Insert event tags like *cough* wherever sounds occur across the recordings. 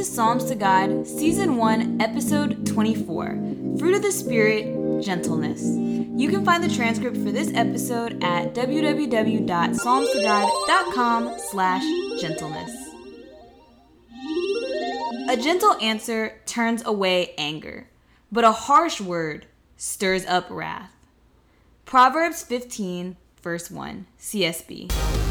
is Psalms to God, Season 1, Episode 24 Fruit of the Spirit, Gentleness. You can find the transcript for this episode at www.psalmstogod.com slash gentleness. A gentle answer turns away anger, but a harsh word stirs up wrath. Proverbs 15, verse 1, CSB.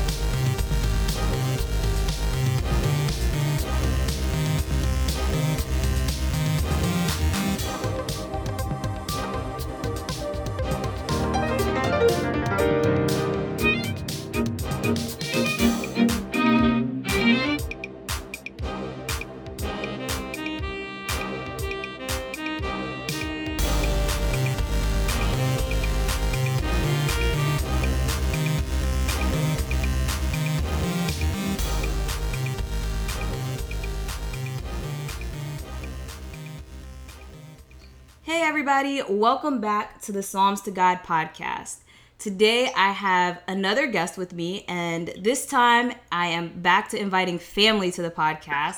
Everybody, welcome back to the Psalms to God podcast. Today, I have another guest with me, and this time I am back to inviting family to the podcast.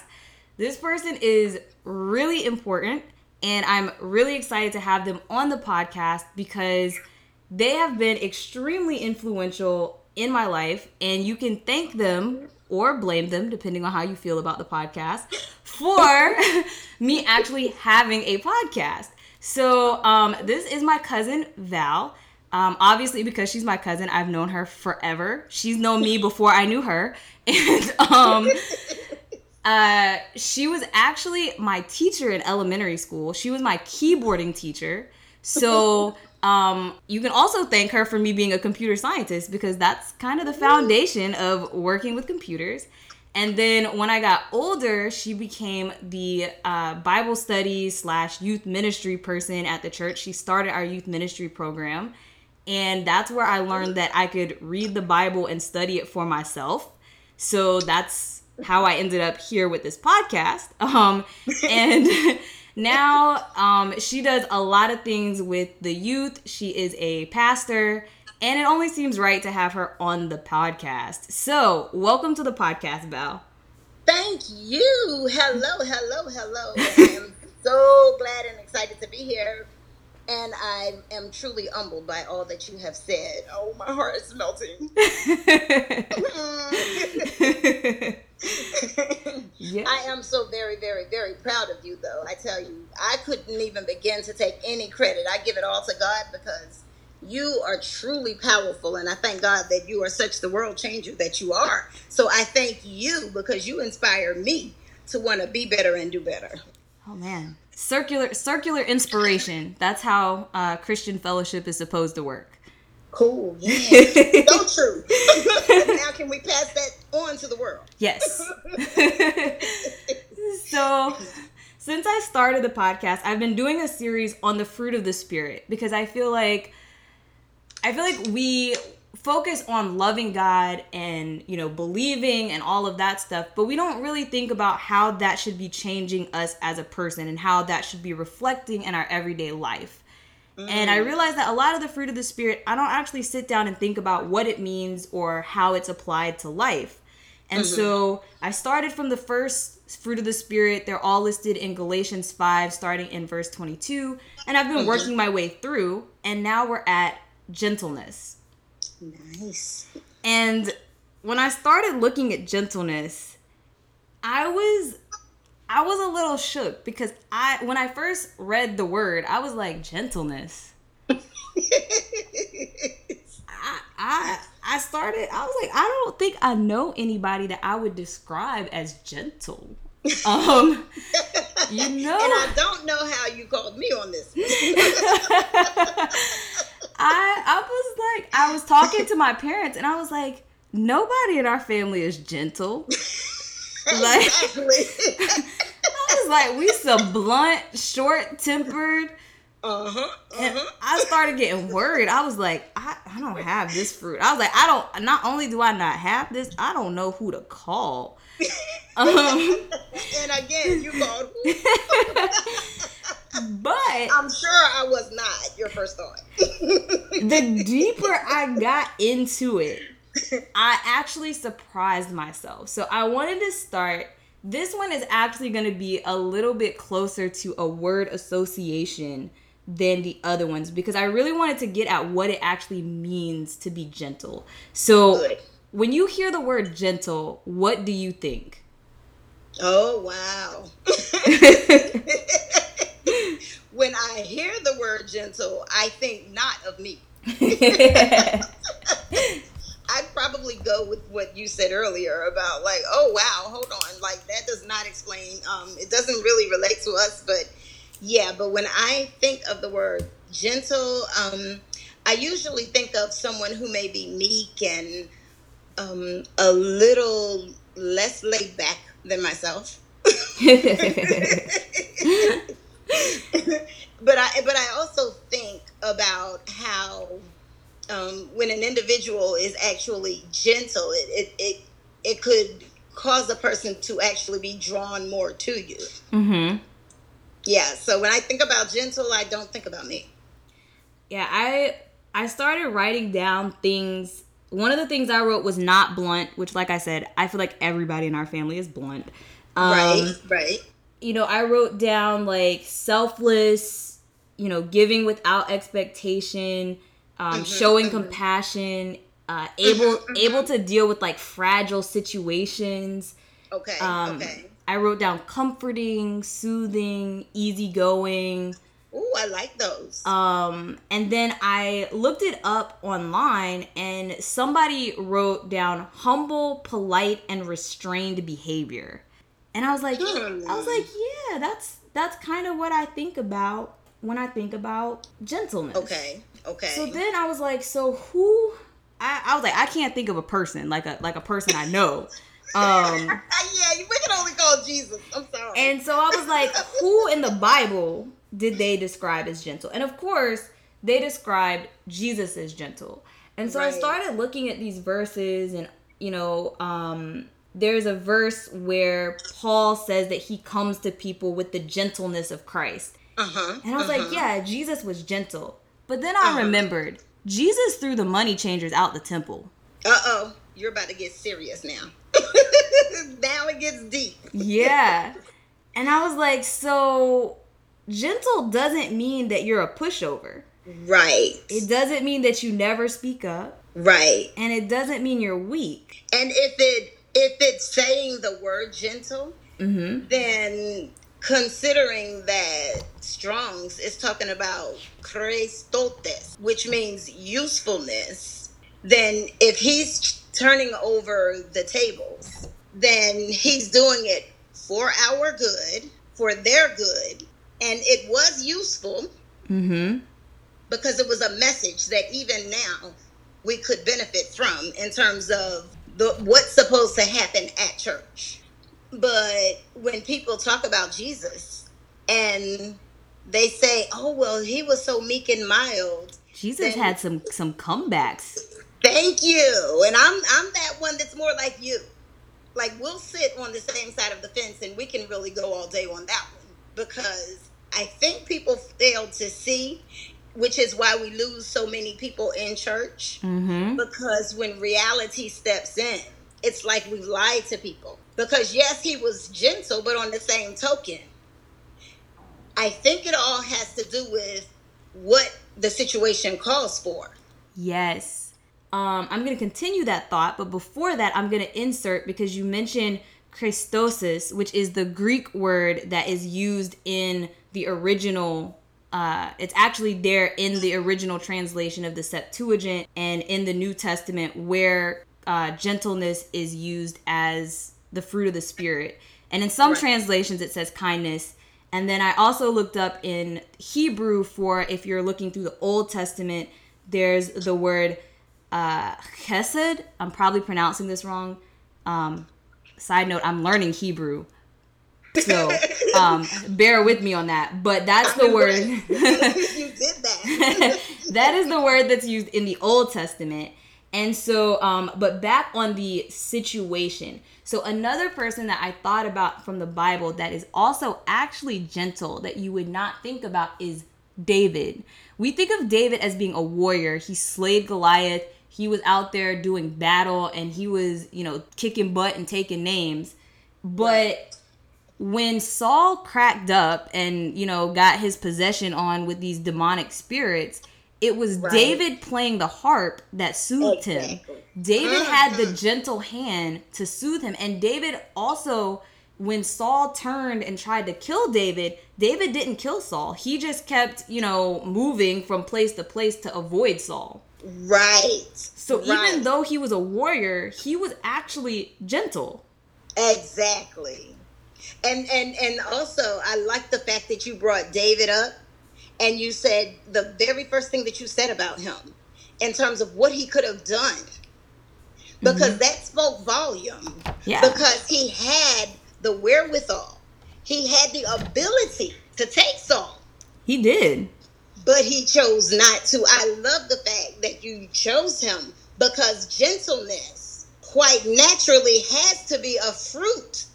This person is really important, and I'm really excited to have them on the podcast because they have been extremely influential in my life, and you can thank them or blame them, depending on how you feel about the podcast, for *laughs* me actually having a podcast. So um, this is my cousin Val. Um, obviously, because she's my cousin, I've known her forever. She's known me before I knew her, *laughs* and um, *laughs* uh, she was actually my teacher in elementary school. She was my keyboarding teacher. So *laughs* um, you can also thank her for me being a computer scientist because that's kind of the foundation of working with computers. And then when I got older, she became the uh, Bible study slash youth ministry person at the church. She started our youth ministry program. And that's where I learned that I could read the Bible and study it for myself. So that's how I ended up here with this podcast. *laughs* Um, and *laughs* now um, she does a lot of things with the youth. She is a pastor and it only seems right to have her on the podcast. So, welcome to the podcast, Val. Thank you. Hello, hello, hello. *laughs* I am so glad and excited to be here. And I am truly humbled by all that you have said. Oh, my heart is melting. yeah. *laughs* *laughs* I am so very, very, very proud of you, though. I tell you, I couldn't even begin to take any credit. I give it all to God because you are truly powerful and i thank god that you are such the world changer that you are. So i thank you because you inspire me to want to be better and do better. Oh man. Circular circular inspiration. That's how uh, christian fellowship is supposed to work. Cool *laughs* yeah. So true. *laughs* Now can we pass that on to the world? Yes. *laughs* So since i started the podcast i've been doing a series on the fruit of the spirit because i feel like I feel like we focus on loving God and, you know, believing and all of that stuff, but we don't really think about how that should be changing us as a person and how that should be reflecting in our everyday life. Mm. And I mm. realized that a lot of the fruit of the spirit, I don't actually sit down and think about what it means or how it's applied to life. And mm-hmm. so I started from the first fruit of the spirit. They're all listed in Galatians 5 starting in verse 22, and I've been mm-hmm. working my way through and now we're at gentleness. Nice. And when I started looking at gentleness, I was I was a little shook because I when I first read the word, I was like gentleness. I, I I started I was like I don't think I know anybody that I would describe as gentle. Um *laughs* you know And I don't know how you called me on this. *laughs* *laughs* I I was like, I was talking to my parents, and I was like, nobody in our family is gentle. *laughs* like, *laughs* I was like, we some blunt, short tempered. Uh-huh, uh-huh. And I started getting worried. I was like, I, I don't have this fruit. I was like, I don't. Not only do I not have this, I don't know who to call. *laughs* um, and again, you called who? But I'm sure I was not your first thought. *laughs* the deeper I got into it, I actually surprised myself. So I wanted to start This one is actually going to be a little bit closer to a word association than the other ones because I really wanted to get at what it actually means to be gentle. So, Good. when you hear the word gentle, what do you think? Oh wow. *laughs* *laughs* *laughs* when I hear the word gentle, I think not of me. *laughs* I'd probably go with what you said earlier about like, oh wow, hold on, like that does not explain. Um, it doesn't really relate to us, but yeah. But when I think of the word gentle, um, I usually think of someone who may be meek and um, a little less laid back than myself. *laughs* *laughs* but I but I also think about how um, when an individual is actually gentle, it, it it it could cause a person to actually be drawn more to you. mhm. Yeah. So when I think about gentle, I don't think about me. Yeah, I I started writing down things. One of the things I wrote was not blunt, which like I said, I feel like everybody in our family is blunt. Um, right. Right. You know, I wrote down like selfless, you know, giving without expectation, um, Mhm, showing mhm. compassion, uh, able Mhm, mhm. able to deal with like fragile situations. Okay. Um, okay. I wrote down comforting, soothing, easygoing. Ooh, I like those. Um, and then I looked it up online, and somebody wrote down humble, polite, and restrained behavior. And I was like, Hmm. I was like, yeah, that's that's kind of what I think about when I think about gentleness. okay. Okay. So then I was like, so who? I, I was like, I can't think of a person like a like a person I know. Um, *laughs* yeah, we can only call Jesus. I'm sorry. and so I was like, who in the Bible did they describe as gentle? And of course, they described Jesus as gentle. And so I started looking at these verses, and you know, um, there's a verse where Paul says that he comes to people with the gentleness of Christ. uh huh. And I was like, yeah, Jesus was gentle. But then I Uh-huh. remembered Jesus threw the money changers out the temple. Uh oh, you're about to get serious now. *laughs* now it gets deep. Yeah. *laughs* and I was like, so gentle doesn't mean that you're a pushover. Right. It doesn't mean that you never speak up, Right. and it doesn't mean you're weak. And if it if it's saying the word gentle, Mm-hmm. then considering that Strong's is talking about Christotes, which means usefulness, then if he's turning over the tables, then he's doing it for our good, for their good, and it was useful Mm-hmm. because it was a message that even now we could benefit from in terms of the what's supposed to happen at church. But when people talk about Jesus and they say, "Oh well, he was so meek and mild," Jesus had some some comebacks. Thank you. And I'm I'm that one that's more like you. Like we'll sit on the same side of the fence and we can really go all day on that one because I think people fail to see, which is why we lose so many people in church Mm-hmm. because when reality steps in, it's like we've lied to people. Because yes, he was gentle, but on the same token, I think it all has to do with what the situation calls for. Yes. Um, I'm going to continue that thought, but before that, I'm going to insert because you mentioned Christosis, which is the Greek word that is used in the original. Uh, it's actually there in the original translation of the Septuagint and in the New Testament, where uh, gentleness is used as the fruit of the Spirit. And in some Right. translations, it says kindness. And then I also looked up in Hebrew for if you're looking through the Old Testament, there's the word uh, chesed. I'm probably pronouncing this wrong. Um, side note, I'm learning Hebrew. So um, bear with me on that. But that's the *laughs* word. *laughs* you did that. *laughs* that is the word that's used in the Old Testament. And so, um, but back on the situation. So, another person that I thought about from the Bible that is also actually gentle that you would not think about is David. We think of David as being a warrior. He slayed Goliath. He was out there doing battle and he was, you know, kicking butt and taking names. But when Saul cracked up and, you know, got his possession on with these demonic spirits, it was Right. David playing the harp that soothed him. David *laughs* had the gentle hand to soothe him. And David also, when Saul turned and tried to kill David, David didn't kill Saul. He just kept, you know, moving from place to place to avoid Saul. Right. So right. even though he was a warrior, he was actually gentle. Exactly. And and and also I like the fact that you brought David up and you said the very first thing that you said about him in terms of what he could have done. Because mm-hmm. that spoke volume. Yeah. Because he had the wherewithal. He had the ability to take Saul. He did. but he chose not to. I love the fact that you chose him because gentleness quite naturally has to be a fruit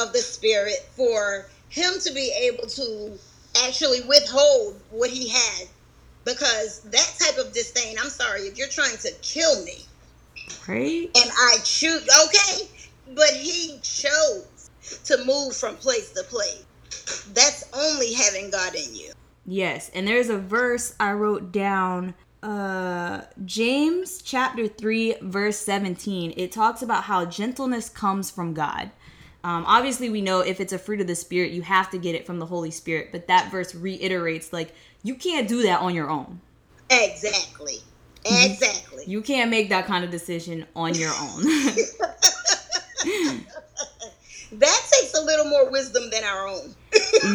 of the spirit for him to be able to actually withhold what he had because that type of disdain i'm sorry if you're trying to kill me Right? and i choose okay but he chose to move from place to place that's only having god in you Yes, and there's a verse I wrote down uh James chapter 3 verse 17. It talks about how gentleness comes from God. Um, obviously, we know if it's a fruit of the Spirit, you have to get it from the Holy Spirit. But that verse reiterates, like, you can't do that on your own. exactly exactly You can't make that kind of decision on your own. *laughs* that takes a little more wisdom than our own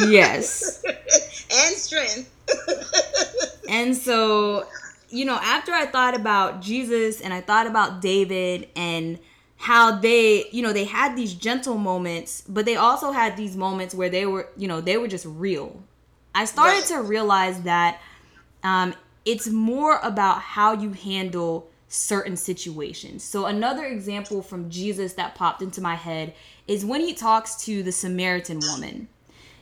yes. *laughs* and strength *laughs* And so, you know, after I thought about Jesus and I thought about David and how they, you know, they had these gentle moments, but they also had these moments where they were, you know, they were just real. I started Right. to realize that um, it's more about how you handle certain situations. So, another example from Jesus that popped into my head is when he talks to the Samaritan woman.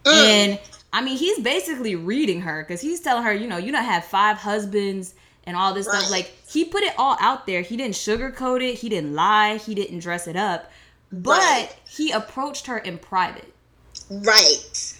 And I mean, he's basically reading her because he's telling her, you know, you don't have five husbands and all this stuff. Like, he put it all out there. He didn't sugarcoat it, he didn't lie, he didn't dress it up, but Right. he approached her in private. right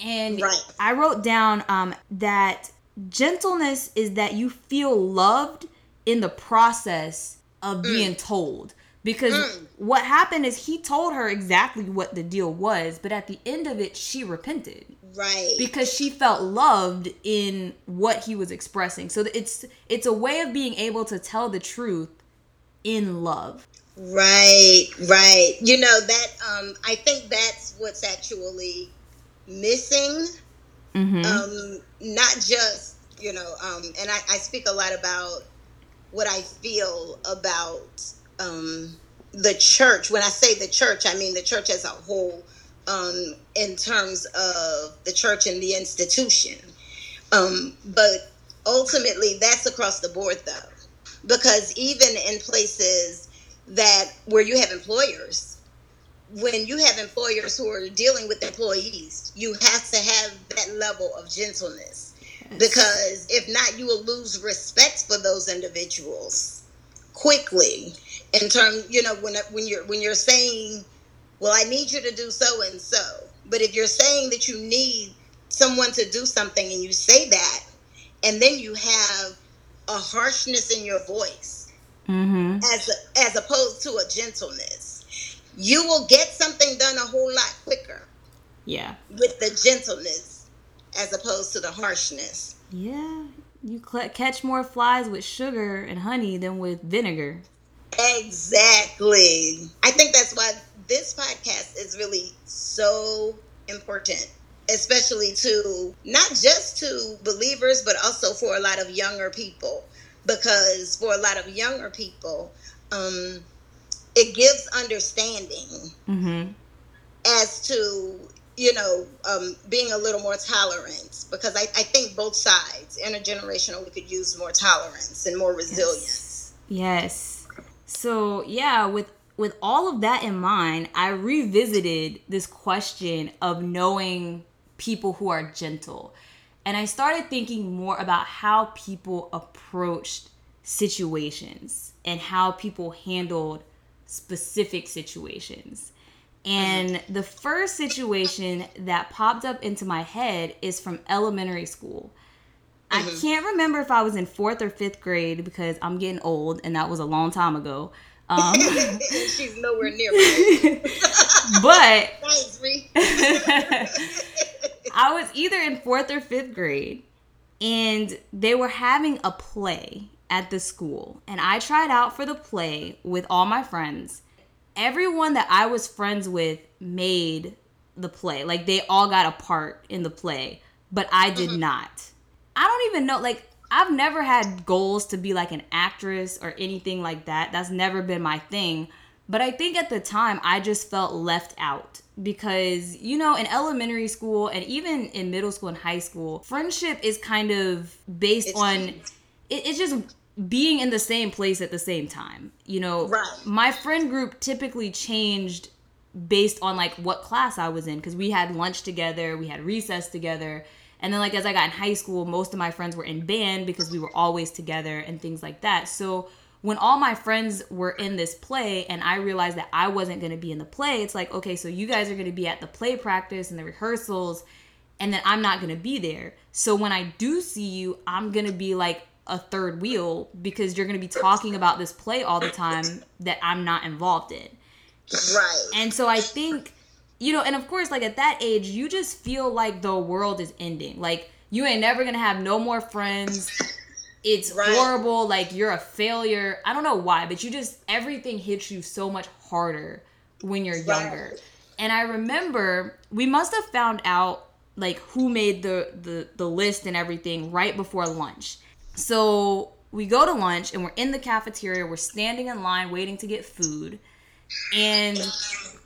And Right. I wrote down um, that gentleness is that you feel loved in the process of being told. Because Mm. what happened is he told her exactly what the deal was, but at the end of it, she repented right because she felt loved in what he was expressing. So it's it's a way of being able to tell the truth in love. right right you know that um i think that's what's actually missing Mm-hmm. um not just you know um and I, I speak a lot about what i feel about um the church when i say the church i mean the church as a whole um in terms of the church and the institution. Um but ultimately that's across the board though because even in places that where you have employers when you have employers who are dealing with employees, you have to have that level of gentleness. Because if not, you will lose respect for those individuals quickly. In terms, you know, when when you're when you're saying, "Well, I need you to do so and so," but if you're saying that you need someone to do something and you say that, and then you have a harshness in your voice Mm-hmm. as a, as opposed to a gentleness. You will get something done a whole lot quicker Yeah. with the gentleness as opposed to the harshness. Yeah. You cl- catch more flies with sugar and honey than with vinegar. Exactly. I think that's why this podcast is really so important, especially to not just to believers, but also for a lot of younger people. Because for a lot of younger people, um, it gives understanding Mm-hmm. as to you know um, being a little more tolerant because I, I think both sides intergenerational we could use more tolerance and more resilience Yes. So yeah, with with all of that in mind, I revisited this question of knowing people who are gentle. And I started thinking more about how people approached situations and how people handled specific situations. And mm-hmm. the first situation that popped up into my head is from elementary school. I *laughs* can't remember if I was in fourth or fifth grade because I'm getting old and that was a long time ago. Um, *laughs* She's nowhere near me. *laughs* but Thanks, I was either in fourth or fifth grade, and they were having a play at the school. And I tried out for the play with all my friends. Everyone that I was friends with made the play. Like they all got a part in the play, but I did not. I don't even know, like, I've never had goals to be like an actress or anything like that. That's never been my thing. But I think at the time I just felt left out because, you know, in elementary school and even in middle school and high school, friendship is kind of based It's on it, it's just being in the same place at the same time. You know, Right. my friend group typically changed based on like what class I was in because we had lunch together, we had recess together. And then like as I got in high school, most of my friends were in band because we were always together and things like that. So when all my friends were in this play and I realized that I wasn't going to be in the play, it's like, okay, so you guys are going to be at the play practice and the rehearsals and then I'm not going to be there. So when I do see you, I'm going to be like a third wheel because you're going to be talking about this play all the time that I'm not involved in. Right. And so I think, you know, and of course, like at that age, you just feel like the world is ending. Like you ain't never gonna have no more friends. It's Right. horrible. Like you're a failure. I don't know why, but you just everything hits you so much harder when you're younger. And I remember we must have found out like who made the the the list and everything right before lunch. So we go to lunch and we're in the cafeteria. We're standing in line waiting to get food and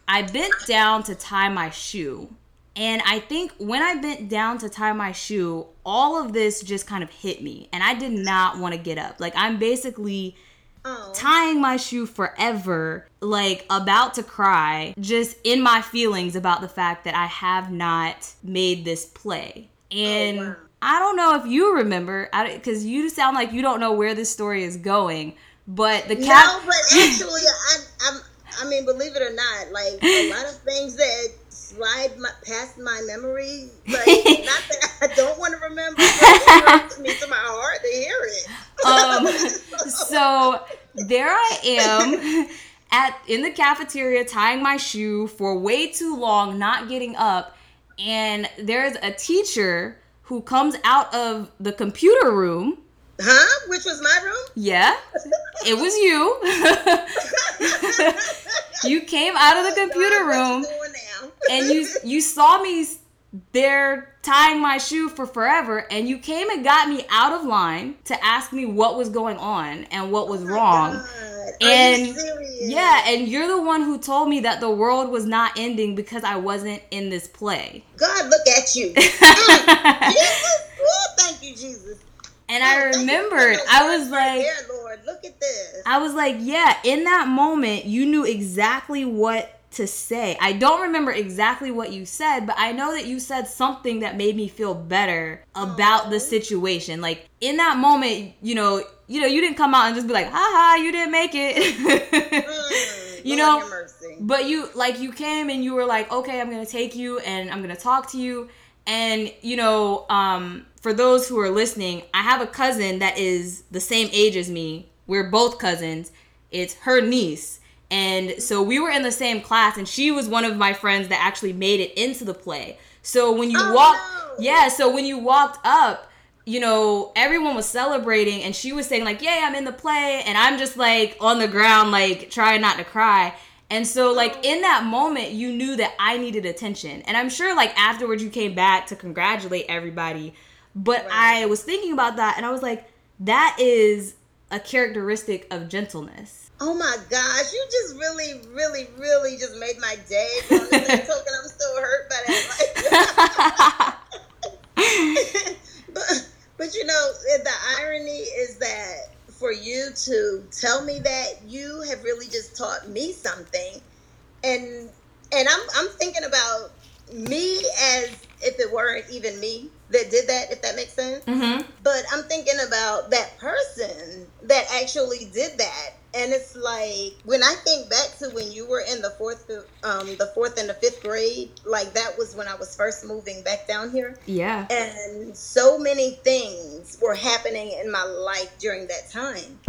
I bent down to tie my shoe. And I think when I bent down to tie my shoe, all of this just kind of hit me. And I did not want to get up. Like, I'm basically Oh. tying my shoe forever, like about to cry, just in my feelings about the fact that I have not made this play. And Oh, wow. I don't know if you remember, because you sound like you don't know where this story is going. But the cap. No, but actually, I, I'm. I mean, believe it or not, like a lot of things that slide my, past my memory, like not that I don't want to remember, but it hurts me to my heart to hear it. um *laughs* so there i am at in the cafeteria tying my shoe for way too long not getting up and there's a teacher who comes out of the computer room huh? Which was my room? yeah it was you you came out of the *laughs* computer room *laughs* and you you saw me there tying my shoe for forever and you came and got me out of line to ask me what was going on and what was wrong God, And- yeah and you're the one who told me that the world was not ending because i wasn't in this play God, look at you. *laughs* Mm, Jesus, oh, thank you, Jesus. And i thank you for remembered i was like Lord, look at this. I was like, yeah, in that moment, you knew exactly what to say. I don't remember exactly what you said, but I know that you said something that made me feel better about the situation. Like in that moment, you know, you know, you didn't come out and just be like, haha, you didn't make it. Mm, *laughs* you Lord know, but you like you came and you were like, okay, I'm gonna take you and I'm gonna talk to you. And you know, um, for those who are listening, I have a cousin that is the same age as me. We're both cousins. It's her niece. And so we were in the same class, and she was one of my friends that actually made it into the play. So when you Oh, walked, no. yeah, so when you walked up, you know, everyone was celebrating, and she was saying, like, Yay, I'm in the play. And I'm just like on the ground, like trying not to cry. And so, like, oh. in that moment, you knew that I needed attention. And I'm sure, like, afterwards, you came back to congratulate everybody. But Right. I was thinking about that, and I was like, that is a characteristic of gentleness. Oh my gosh, you just really, really, really just made my day. But on the same token, I'm still hurt by that. Like, *laughs* *laughs* but, but you know, the irony is that for you to tell me that, you have really just taught me something. And and I'm I'm thinking about me as if it weren't even me that did that, if that makes sense. mm-hmm. But I'm thinking about that person that actually did that and it's like when I think back to when you were in the fourth, um, the fourth and the fifth grade, like that was when I was first moving back down here. Yeah. And so many things were happening in my life during that time.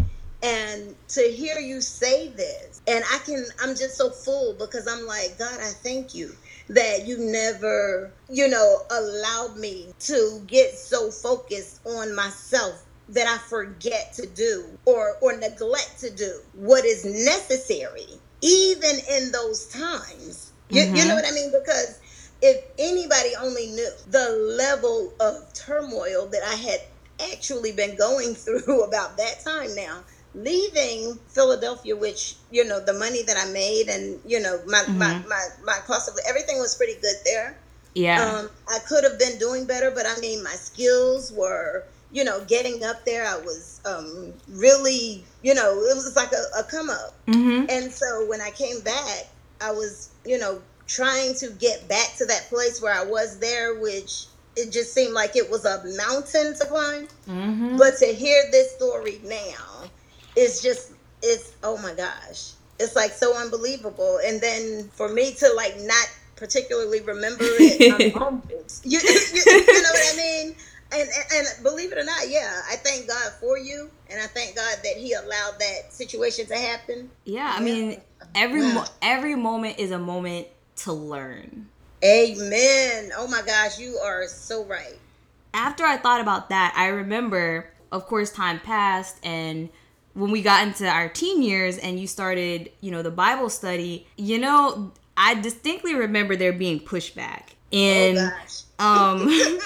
And to hear you say this, and I can, I'm just so full because I'm like, God, I thank you that you never, you know, allowed me to get so focused on myself that I forget to do or or neglect to do what is necessary, even in those times. You, mm-hmm. you know mm-hmm. what I mean? Because if anybody only knew the level of turmoil that I had actually been going *laughs* through about that time now, leaving Philadelphia, which you know the money that I made and you know my mm-hmm. my, my my cost of everything was pretty good there. Yeah, um, I could have been doing better, but I mean my skills were you know, getting up there, I was um, really, you know, it was like a, a come up. Mm-hmm. And so when I came back, I was, you know, trying to get back to that place where I was there, which it just seemed like it was a mountain to climb. Mm-hmm. But to hear this story now, it's just, it's, oh my gosh, it's like so unbelievable. And then for me to like not particularly remember it, *laughs* you, *laughs* you, you know what I mean? and, and, and believe it or not, yeah, I thank God for you, and I thank God that He allowed that situation to happen. Yeah, I mean, every mo- every moment is a moment to learn. Amen. Oh my gosh, you are so right. After I thought about that, I remember, of course, time passed, and when we got into our teen years, and you started, you know, the Bible study. You know, I distinctly remember there being pushback, and oh *laughs* um.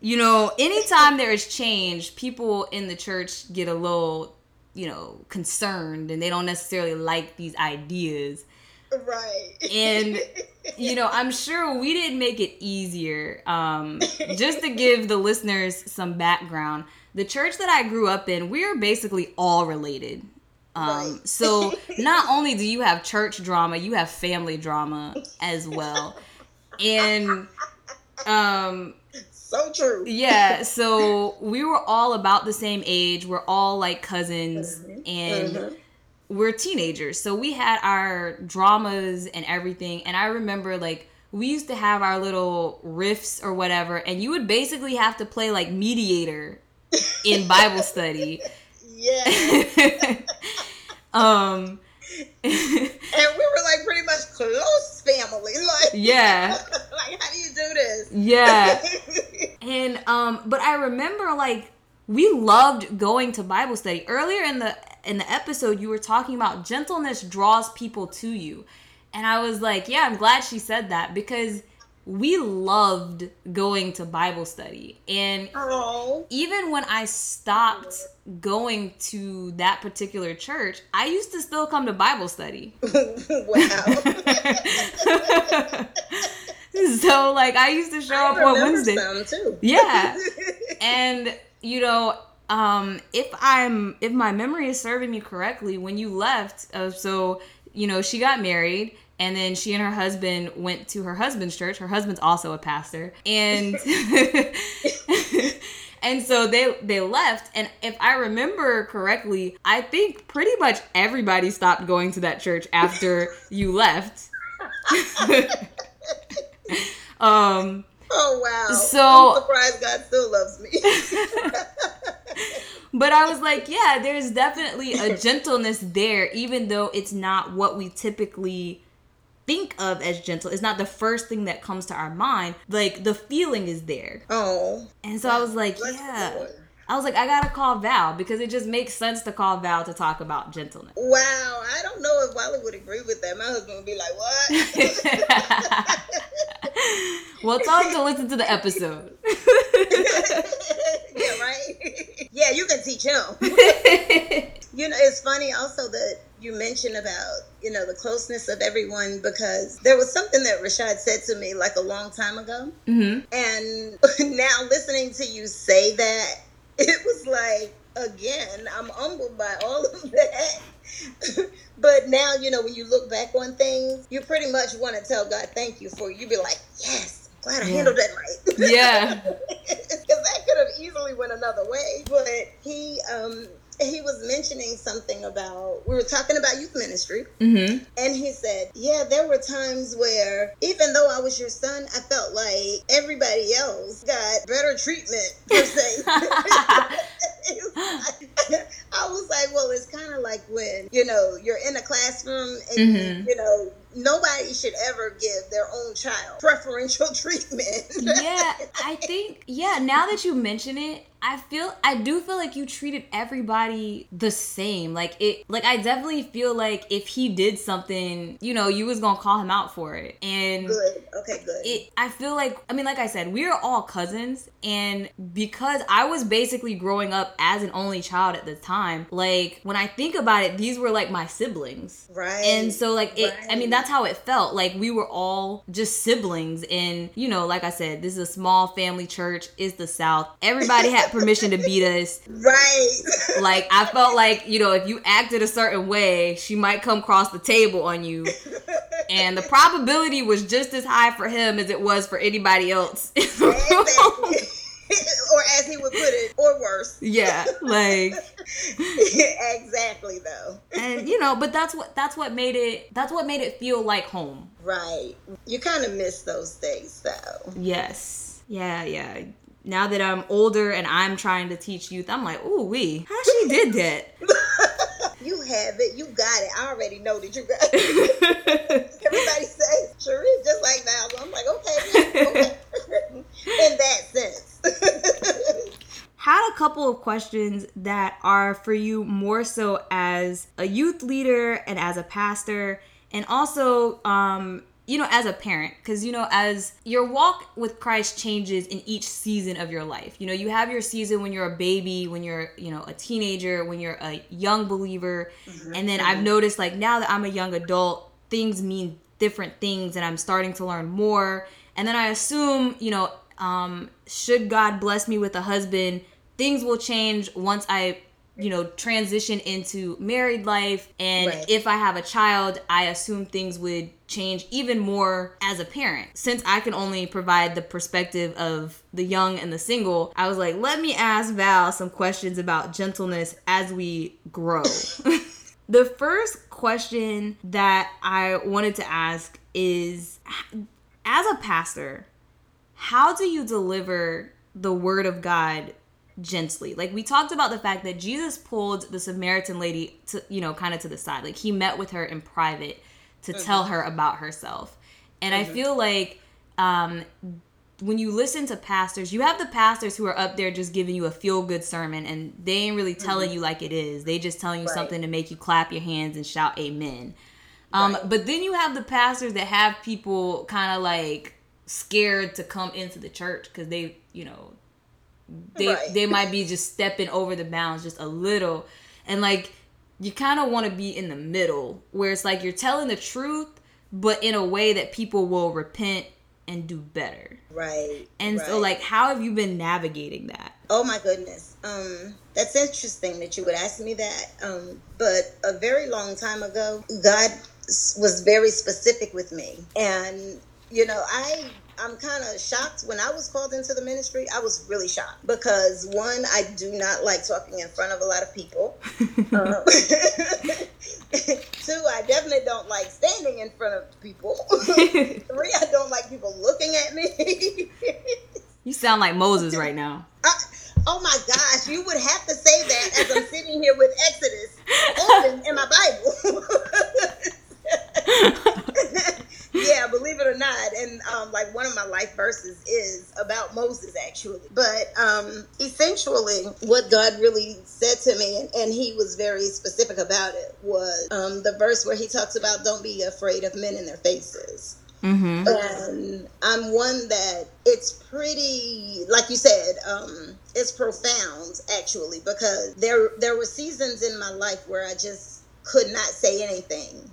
you know, anytime there is change, people in the church get a little, you know, concerned and they don't necessarily like these ideas. Right. And, *laughs* you know, I'm sure we didn't make it easier. Um, just to give the listeners some background, the church that I grew up in, we're basically all related. Um, right. so *laughs* not only do you have church drama, you have family drama as well. And um so true. Yeah, so we were all about the same age. We're all like cousins mm-hmm. and mm-hmm. we're teenagers. So we had our dramas and everything. And I remember like we used to have our little riffs or whatever and you would basically have to play like mediator in Bible study. Yeah. *laughs* um and we were like pretty much close family. Like Yeah. *laughs* like how do you do this? Yeah. *laughs* and um but I remember like we loved going to Bible study. Earlier in the in the episode you were talking about gentleness draws people to you. And I was like, yeah, I'm glad she said that because we loved going to Bible study. And even when I stopped going to that particular church, I used to still come to Bible study. *laughs* wow. *laughs* so like I used to show I up on Wednesday. Yeah. *laughs* and you know, um if I'm if my memory is serving me correctly, when you left, uh, so you know, she got married and then she and her husband went to her husband's church. Her husband's also a pastor. And *laughs* *laughs* and so they they left. And if i remember correctly i think pretty much everybody stopped going to that church after *laughs* you left. Um oh wow. so i'm surprised god still loves me. But I was like, yeah, there's definitely a gentleness there, even though it's not what we typically think of as gentle. It's not the first thing that comes to our mind. Like the feeling is there. Oh. And so I was like, yeah. I was like, I gotta call Val because it just makes sense to call Val to talk about gentleness. Wow, I don't know if Wally would agree with that. My husband would be like, "What?" *laughs* well, tell him to listen to the episode. *laughs* yeah, right. *laughs* yeah, you can teach him. you know, it's funny also that you mentioned about you know the closeness of everyone because there was something that Rashad said to me like a long time ago, mm-hmm. and *laughs* now listening to you say that, *laughs* it was like again I'm humbled by all of that. *laughs* but now you know when you look back on things, you pretty much want to tell God thank you for. You be like, yes, glad I yeah. handled that right. Yeah, because that could have easily went another way. But he um he was mentioning something about we were talking about youth ministry, Mm-hmm. and he said, "Yeah, there were times where even though I was your son, I felt like everybody else got better treatment per se." It was like- I was like, well, it's kind of like when you know you're in a classroom and Mhm. you know nobody should ever give their own child preferential *laughs* treatment. yeah, I think yeah, now that you mention it, I feel I do feel like you treated everybody the same. Like it like I definitely feel like if he did something, you know, you was going to call him out for it. And good. Okay, good. it I feel like I mean like I said, we are all cousins and because I was basically growing up as an only child at the time, like when I think about it, these were like my siblings. right. And so like it I mean that's how it felt. Like we were all just siblings and you know, like I said, this is a small family church, it's the South. Everybody had *laughs* permission to beat us. right. Like I felt like, you know, if you acted a certain way, she might come across the table on you. And the probability was just as high for him as it was for anybody else. in the room. exactly. or as he would put it, or worse. yeah, like *laughs* exactly though. and you know, but that's what that's what made it that's what made it feel like home. Right. You kind of miss those days though. Yes. Yeah, yeah. Now that I'm older and I'm trying to teach youth, I'm like, ooh, we, how she did that? *laughs* You have it. You got it. I already know that you got it. *laughs* Everybody says, is just like that. I'm like, okay, okay. *laughs* In that sense. Had a couple of questions that are for you more so as a youth leader and as a pastor, and also, um, you know, as a parent, because you know, as your walk with Christ changes in each season of your life. You know, you have your season when you're a baby, when you're, you know, a teenager, when you're a young believer, and then I've noticed like now that I'm a young adult, things mean different things, and I'm starting to learn more. And then I assume, you know, um, should God bless me with a husband, things will change once I, you know, transition into married life. And Right. if I have a child, I assume things would change even more as a parent. Since I can only provide the perspective of the young and the single, I was like, let me ask Val some questions about gentleness as we grow. *laughs* the first question that I wanted to ask is as a pastor, how do you deliver the word of God gently? Like we talked about the fact that Jesus pulled the Samaritan lady to, you know, kind of to the side. Like he met with her in private to tell her about herself. And I feel like um when you listen to pastors, you have the pastors who are up there just giving you a feel good sermon and they ain't really telling you like it is. They just telling you Right. something to make you clap your hands and shout amen. Um, Right. But then you have the pastors that have people kind of like scared to come into the church because they, you know, they Right. they might be just stepping over the bounds just a little, and like you kind of want to be in the middle where it's like you're telling the truth, but in a way that people will repent and do better. right. And so, like, how have you been navigating that? Oh my goodness. Um, that's interesting that you would ask me that. Um, but a very long time ago, God was very specific with me, and you know, I I'm kind of shocked when I was called into the ministry. I was really shocked because one, I do not like talking in front of a lot of people. *laughs* Um, *laughs* two, I definitely don't like standing in front of people. *laughs* Three, I don't like people looking at me. You sound like Moses right now. I, oh my gosh, you would have to say that as I'm sitting here with Exodus open in my Bible. Yeah, believe it or not, and um, like one of my life verses is about Moses actually. But um, essentially, what God really said to me, and, and He was very specific about it, was um, the verse where He talks about don't be afraid of men in their faces Mm-hmm. and I'm one that it's pretty, like you said, um, it's profound actually because there there were seasons in my life where I just could not say anything,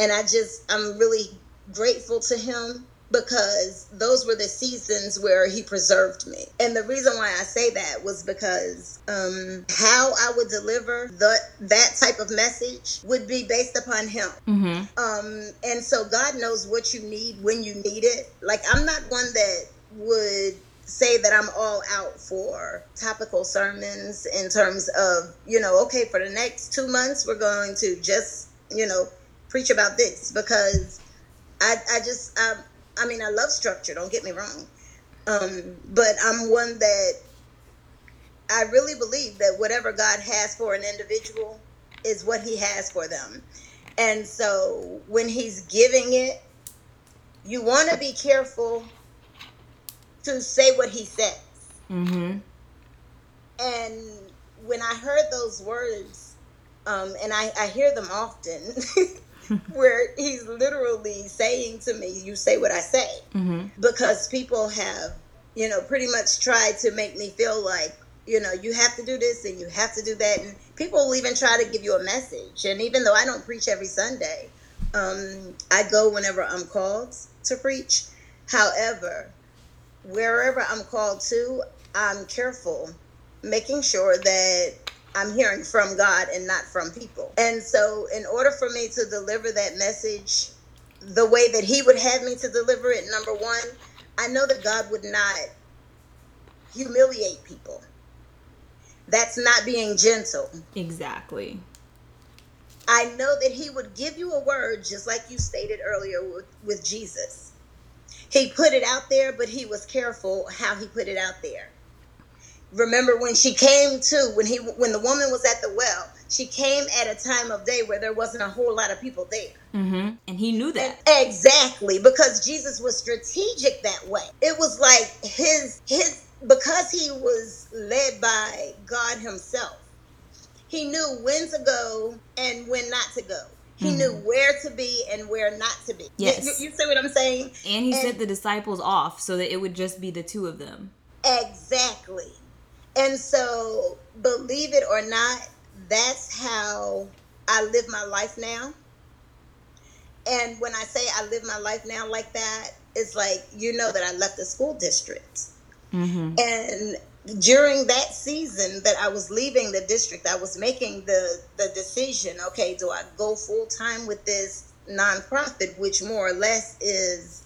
and I just I'm really grateful to him because those were the seasons where he preserved me. And the reason why I say that was because um, how I would deliver the that type of message would be based upon him. Mm-hmm. Um, and so God knows what you need when you need it. Like I'm not one that would say say that I'm all out for topical sermons in terms of, you know, okay, for the next two months, we're going to just, you know, preach about this because I, I just, um, I mean, I love structure, don't get me wrong. Um, but I'm one that I really believe that whatever God has for an individual is what he has for them. And so when he's giving it, you want to be careful to say what he says. Mm-hmm. And when I heard those words, um, and I, I hear them often, *laughs* *laughs* where he's literally saying to me, You say what I say. Mm-hmm. Because people have, you know, pretty much tried to make me feel like, you know, you have to do this and you have to do that. And people will even try to give you a message. And even though I don't preach every Sunday, um, I go whenever I'm called to preach. However, wherever I'm called to, I'm careful, making sure that I'm hearing from God and not from people. And so, in order for me to deliver that message the way that He would have me to deliver it, number one, I know that God would not humiliate people. That's not being gentle. Exactly. I know that He would give you a word, just like you stated earlier with, with Jesus. He put it out there, but He was careful how He put it out there remember when she came to when he when the woman was at the well she came at a time of day where there wasn't a whole lot of people there. Mm-hmm. and he knew that. And exactly because jesus was strategic that way. It was like his his because he was led by god himself he knew when to go and when not to go. He mm-hmm. knew where to be and where not to be. Yes. you, you see what i'm saying? And he and, sent the disciples off so that it would just be the two of them. Exactly and so, believe it or not, that's how I live my life now. And when I say I live my life now like that, it's like, you know, that I left the school district. Mm-hmm. And during that season that I was leaving the district, I was making the, the decision okay, do I go full time with this nonprofit, which more or less is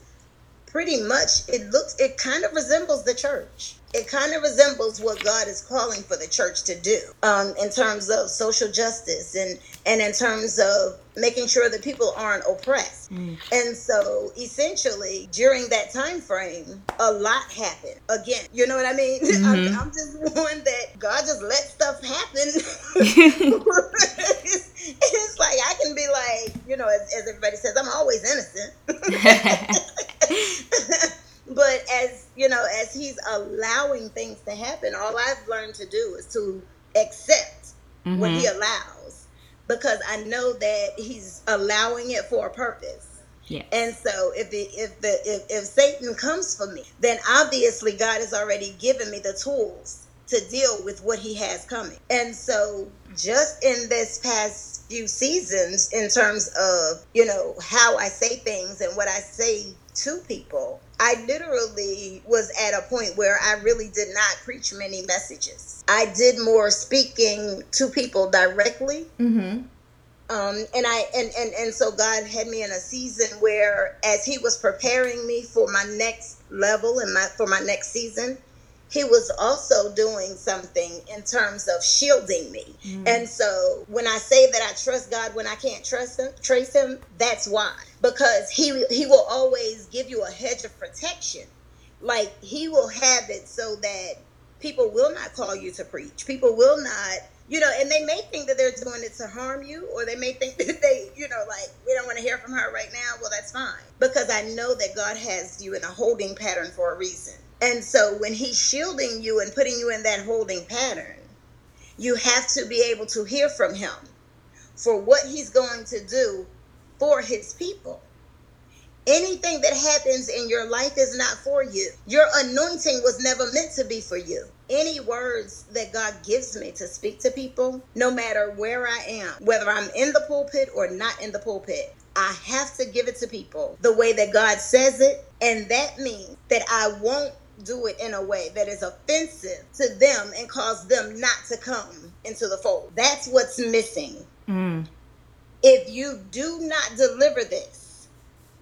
pretty much, it looks, it kind of resembles the church it kind of resembles what God is calling for the church to do um, in terms of social justice and and in terms of making sure that people aren't oppressed. Mm. And so essentially during that time frame, a lot happened. Again, you know what I mean? *laughs* Mm-hmm. I'm, I'm, just *laughs* one that God just let stuff happen. it's, *laughs* it's, like I can be like, you know, as, as everybody says, I'm always innocent. but as you know as he's allowing things to happen all i've learned to do is to accept mm-hmm. what he allows because i know that he's allowing it for a purpose yeah. And so if the if the if, if Satan comes for me, then obviously God has already given me the tools to deal with what he has coming. And so just in this past few seasons in terms of, you know, how I say things and what I say to people, I literally was at a point where I really did not preach many messages. I did more speaking to people directly. Mm-hmm. Um, and I and, and and so God had me in a season where, as He was preparing me for my next level and my for my next season, he was also doing something in terms of shielding me. Mm. And so when I say that I trust God when I can't trust him, trace him, that's why. Because he he will always give you a hedge of protection. Like he will have it so that people will not call you to preach. People will not you know, and they may think that they're doing it to harm you, or they may think *laughs* that they, you know, like, we don't want to hear from her right now. Well, that's fine. Because I know that God has you in a holding pattern for a reason. And so when he's shielding you and putting you in that holding pattern, you have to be able to hear from him for what he's going to do for his people. Anything that happens in your life is not for you. Your anointing was never meant to be for you. Any words that God gives me to speak to people, no matter where I am, whether I'm in the pulpit or not in the pulpit, I have to give it to people the way that God says it. And that means that I won't do it in a way that is offensive to them and cause them not to come into the fold. That's what's missing. Mm. If you do not deliver this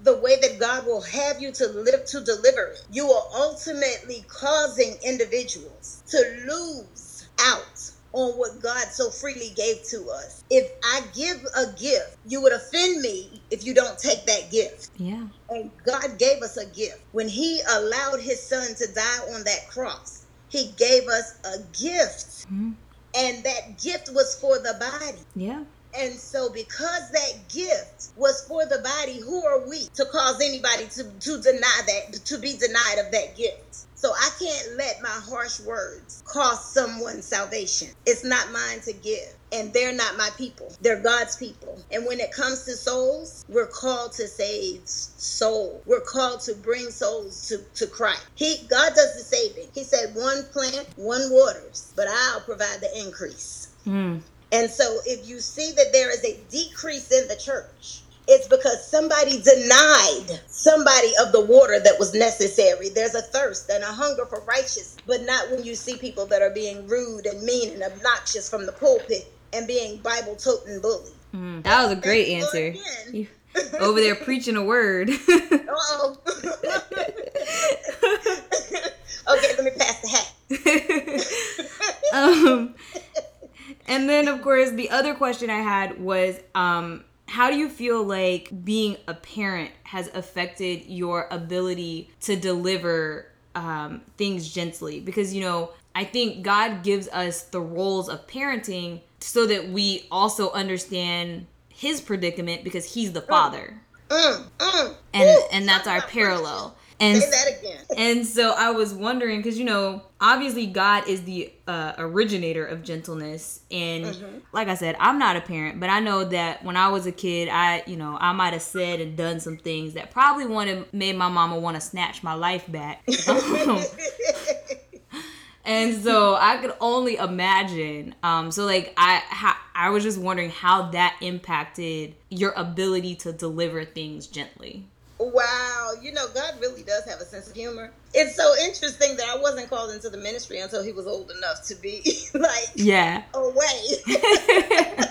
the way that God will have you to live to deliver it, you are ultimately causing individuals to lose out on what God so freely gave to us. If I give a gift, you would offend me if you don't take that gift. Yeah. And God gave us a gift. When He allowed His Son to die on that cross, He gave us a gift. Mhm. And that gift was for the body. Yeah. And so, because that gift was for the body, who are we to cause anybody to, to deny that, to be denied of that gift? So, I can't let my harsh words cost someone salvation. It's not mine to give. And they're not my people, they're God's people. And when it comes to souls, we're called to save soul. We're called to bring souls to, to Christ. He God does the saving. He said, one plant, one waters, but I'll provide the increase. Mm. And so if you see that there is a decrease in the church, it's because somebody denied somebody of the water that was necessary. There's a thirst and a hunger for righteousness, but not when you see people that are being rude and mean and obnoxious from the pulpit and being Bible toting bully. Mm. That was a great Thank answer. you, *laughs* over there preaching a word. Uh-oh. *laughs* okay, let me pass the hat. *laughs* um, and then, of course, the other question I had was um, how do you feel like being a parent has affected your ability to deliver um, things gently? Because, you know, I think God gives us the roles of parenting so that we also understand his predicament because he's the father. Mm, mm. And, Ooh, and that's our parallel. And Say that again. *laughs* and so I was wondering because you know, obviously God is the uh, originator of gentleness, and Mhm. like I said, I'm not a parent, but I know that when I was a kid, I you know I might have said and done some things that probably wanted made my mama want to snatch my life back. *laughs* *laughs* And so I could only imagine. Um, so like I ha- I was just wondering how that impacted your ability to deliver things gently. Wow, you know, God really does have a sense of humor. It's so interesting that I wasn't called into the ministry until he was old enough to be *laughs* like Yeah. away. *laughs*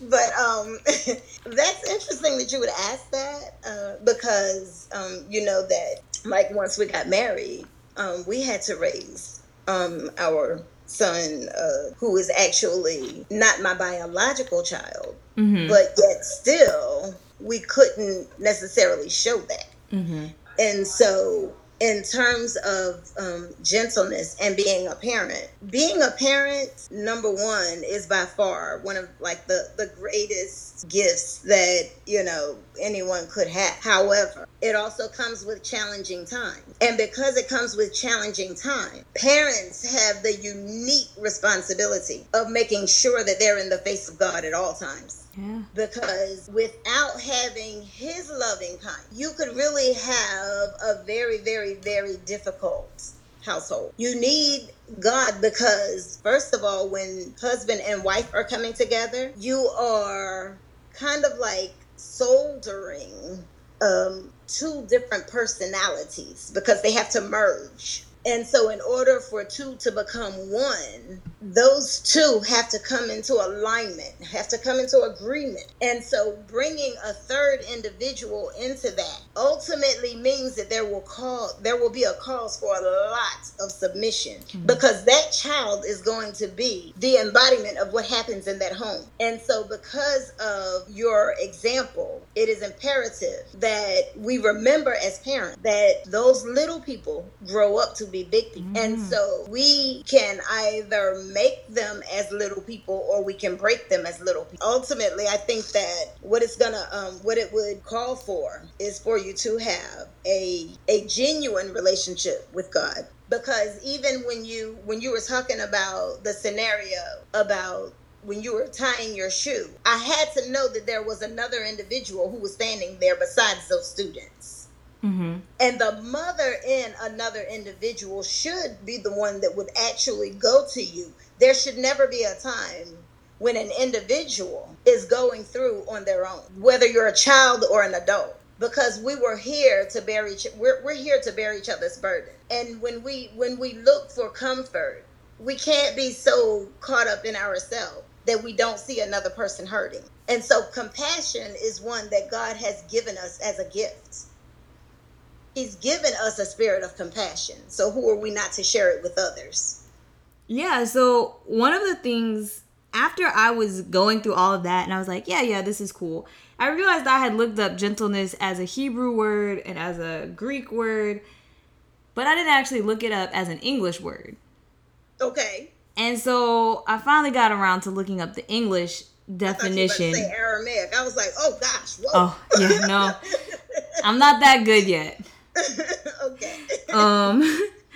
but um, *laughs* that's interesting that you would ask that uh, because um, you know that like once we got married, um, we had to raise um, our son, uh, who is actually not my biological child, Mm-hmm. but yet still we couldn't necessarily show that. mm-hmm. And so, in terms of um, gentleness and being a parent, being a parent, number one, is by far one of like the the greatest gifts that you know anyone could have. However, it also comes with challenging time, and because it comes with challenging time, parents have the unique responsibility of making sure that they're in the face of God at all times Yeah. because without having his loving kind, you could really have a very, very, very difficult household. You need God because, first of all, when husband and wife are coming together, you are kind of like soldering um, two different personalities because they have to merge. And so, in order for two to become one, those two have to come into alignment, have to come into agreement. And so, bringing a third individual into that ultimately means that there will call there will be a cause for a lot of submission because that child is going to be the embodiment of what happens in that home. And so, because of your example, it is imperative that we remember as parents that those little people grow up to be big people. And Mm. so we can either make them as little people or we can break them as little people. Ultimately, I think that what it's gonna um what it would call for is for you to have a a genuine relationship with God. Because even when you when you were talking about the scenario about when you were tying your shoe, I had to know that there was another individual who was standing there besides those students. Mm-hmm. And the mother in another individual should be the one that would actually go to you. There should never be a time when an individual is going through on their own, whether you're a child or an adult. Because we were here to bear each we're, we're here to bear each other's burden. And when we when we look for comfort, we can't be so caught up in ourselves that we don't see another person hurting. And so compassion is one that God has given us as a gift. He's given us a spirit of compassion. So who are we not to share it with others? Yeah, so one of the things after I was going through all of that and I was like, yeah, yeah, this is cool. I realized I had looked up gentleness as a Hebrew word and as a Greek word, but I didn't actually look it up as an English word. Okay. And so I finally got around to looking up the English definition. I say Aramaic. I was like, oh gosh, whoa. Oh yeah, no, *laughs* I'm not that good yet. *laughs* okay. Um,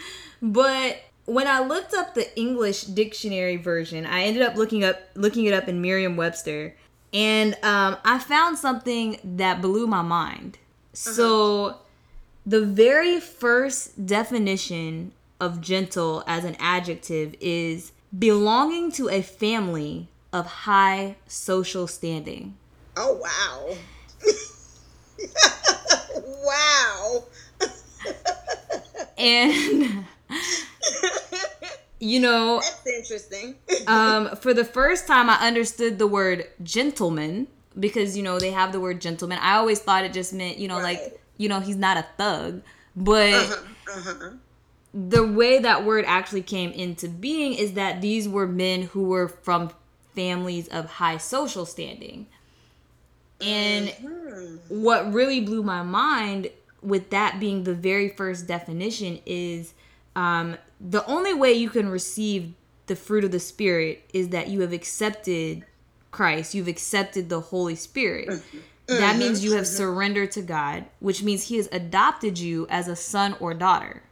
*laughs* but when I looked up the English dictionary version, I ended up looking up looking it up in Merriam-Webster, and um, I found something that blew my mind. Uh-huh. So, the very first definition of gentle as an adjective is belonging to a family of high social standing. Oh wow. *laughs* wow. *laughs* and *laughs* you know that's interesting um for the first time i understood the word gentleman because you know they have the word gentleman i always thought it just meant you know right. like you know he's not a thug but uh-huh, uh-huh. the way that word actually came into being is that these were men who were from families of high social standing and mm-hmm. what really blew my mind with that being the very first definition is um, the only way you can receive the fruit of the spirit is that you have accepted Christ, you've accepted the Holy Spirit. Mm-hmm. That means you have mm-hmm. surrendered to God, which means He has adopted you as a son or daughter,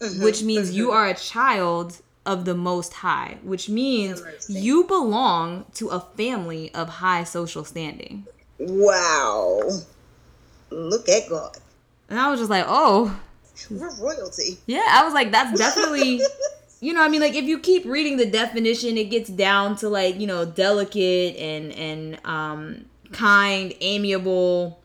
mm-hmm. which means you are a child of the Most High, which means you belong to a family of high social standing. Wow. Look at God. And I was just like, oh, we're royalty. Yeah, I was like, that's definitely. *laughs* you know, I mean, like if you keep reading the definition, it gets down to like you know delicate and and um, kind, amiable,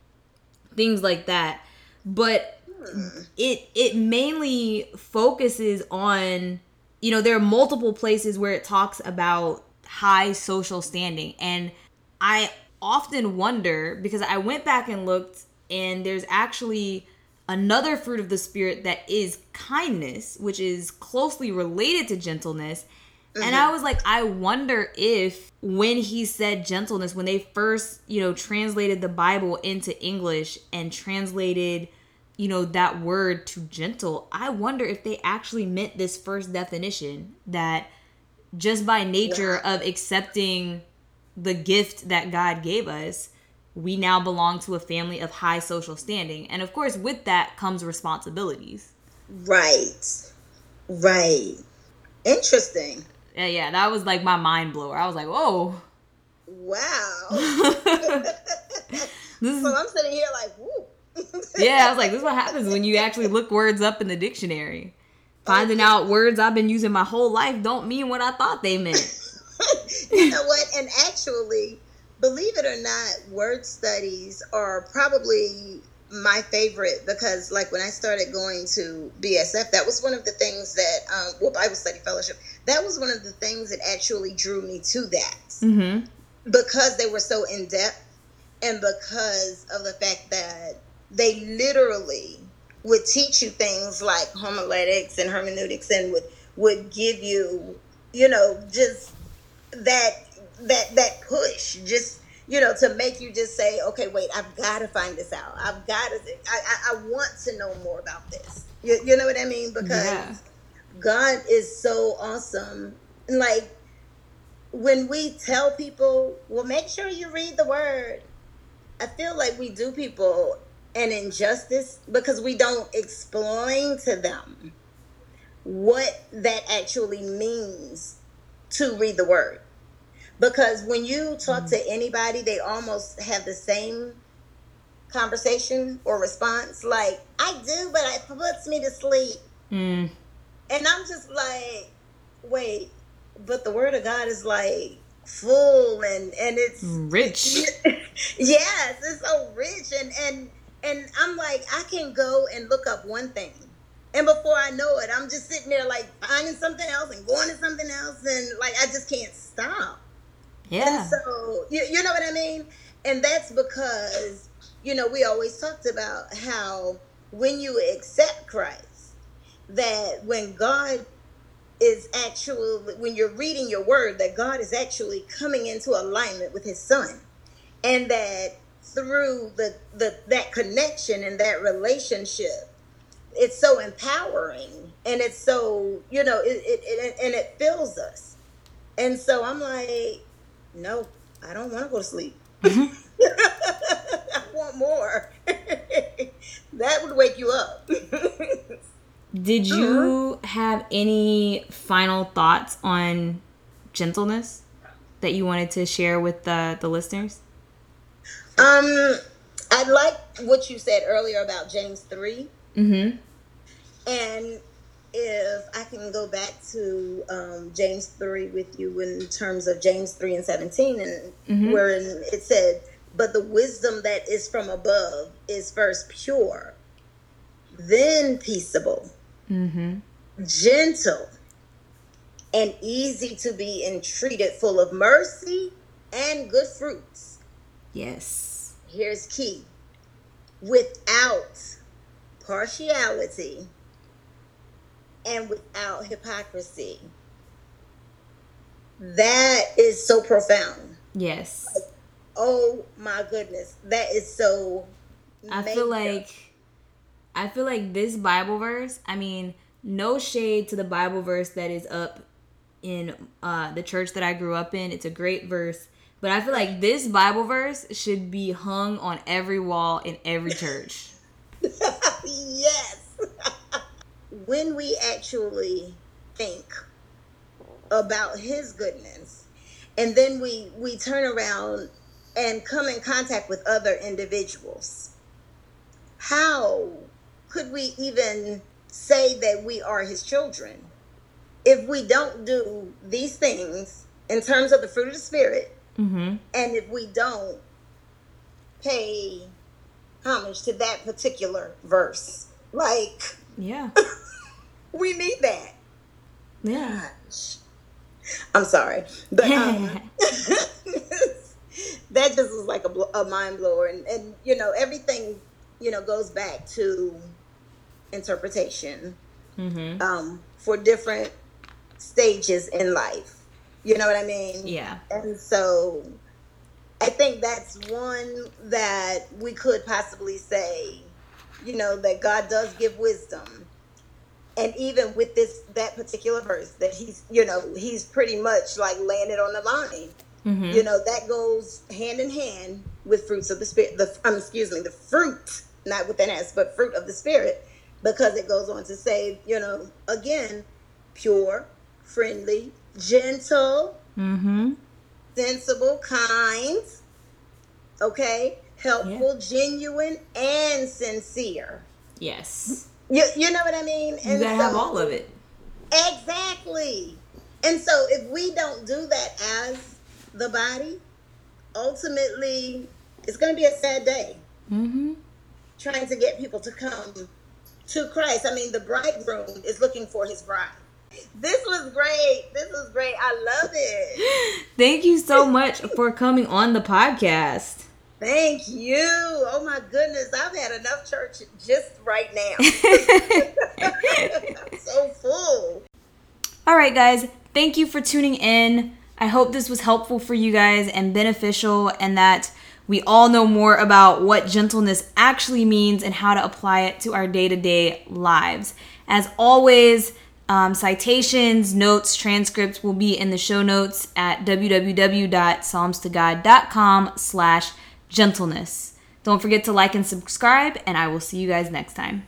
things like that. But hmm. it it mainly focuses on you know there are multiple places where it talks about high social standing and i often wonder because i went back and looked and there's actually another fruit of the spirit that is kindness, which is closely related to gentleness. Mm-hmm. And I was like, I wonder if when he said gentleness, when they first, you know, translated the Bible into English and translated, you know, that word to gentle, I wonder if they actually meant this first definition that just by nature yeah. of accepting the gift that God gave us, we now belong to a family of high social standing. And of course, with that comes responsibilities. Right. Right. Interesting. Yeah, yeah. That was like my mind blower. I was like, whoa. Wow. *laughs* this so I'm sitting here like, woo. *laughs* yeah, I was like, this is what happens when you actually look words up in the dictionary. Finding out words I've been using my whole life don't mean what I thought they meant. *laughs* you know what? And actually, believe it or not, word studies are probably my favorite because like when I started going to BSF, that was one of the things that um, well Bible study fellowship. That was one of the things that actually drew me to that mm-hmm. because they were so in depth and because of the fact that they literally would teach you things like homiletics and hermeneutics and would would give you you know just that that that push just you know to make you just say okay wait i've got to find this out. I've got to I, I, I want to know more about this. You, you know what i mean? Because yeah. god is so awesome. Like when we tell people well make sure you read the word i feel like we do people an injustice because we don't explain to them what that actually means to read the word because when you talk mm. to anybody they almost have the same conversation or response. Like i do but it puts me to sleep. Mm. and i'm just like wait but the word of god is like full and and it's rich. *laughs* Yes it's so rich and and and i'm like i can go and look up one thing. And before i know it i'm just sitting there like finding something else and going to something else and like i just can't stop Yeah. And so you, you know what I mean? And that's because, you know, we always talked about how when you accept Christ, that when God is actually when you're reading your word that God is actually coming into alignment with his son and that through the, the that connection and that relationship it's so empowering and it's so you know it, it, it and it fills us and so i'm like no i don't want to go to sleep *laughs* *laughs* mm-hmm. i want more *laughs* that would wake you up did you uh-huh. have any final thoughts on gentleness that you wanted to share with the the listeners um, I like what you said earlier about James 3. Mm-hmm. And if I can go back to um, James 3 with you in terms of James 3 and 17, and mm-hmm. wherein it said, But the wisdom that is from above is first pure, then peaceable, mm-hmm. gentle, and easy to be entreated, full of mercy and good fruits. Yes here's key without partiality and without hypocrisy. That is so profound. Yes. Like, oh my goodness. That is so I feel like I feel like this Bible verse, I mean, no shade to the Bible verse that is up in uh, the church that I grew up in. It's a great verse. But I feel like this Bible verse should be hung on every wall in every church. *laughs* yes. *laughs* when we actually think about his goodness and then we we turn around and come in contact with other individuals how could we even say that we are his children if we don't do these things in terms of the fruit of the spirit? Mm-hmm. And if we don't pay homage to that particular verse, like, yeah, *laughs* we need that. Yeah. Gosh. I'm sorry, but um, *laughs* that just was like a, a mind blower, and, and you know everything you know goes back to interpretation mm-hmm. um, for different stages in life. You know what I mean? Yeah. And so I think that's one that we could possibly say, you know, that God does give wisdom. And even with this that particular verse that he's, you know, he's pretty much like it on the line. Mm-hmm. You know, that goes hand in hand with fruits of the spirit. The um, excuse me, the fruit, not with an S, but fruit of the spirit, because it goes on to say, you know, again, pure, friendly, gentle, mm-hmm. sensible, kind, okay, helpful, yeah. genuine, and sincere. Yes. You, you know what I mean? And you gotta so, have all of it. Exactly. And so if we don't do that as the body, ultimately it's going to be a sad day. Mm-hmm. Trying to get people to come to Christ. I mean, the bridegroom is looking for his bride. This was great. This was great. I love it. *laughs* Thank you so much for coming on the podcast. Thank you. Oh my goodness. I've had enough church just right now. I'm *laughs* so full. All right, guys. Thank you for tuning in. I hope this was helpful for you guys and beneficial, and that we all know more about what gentleness actually means and how to apply it to our day to day lives. As always, um, citations, notes, transcripts will be in the show notes at www.psalmstogod.com slash gentleness. Don't forget to like and subscribe, and I will see you guys next time.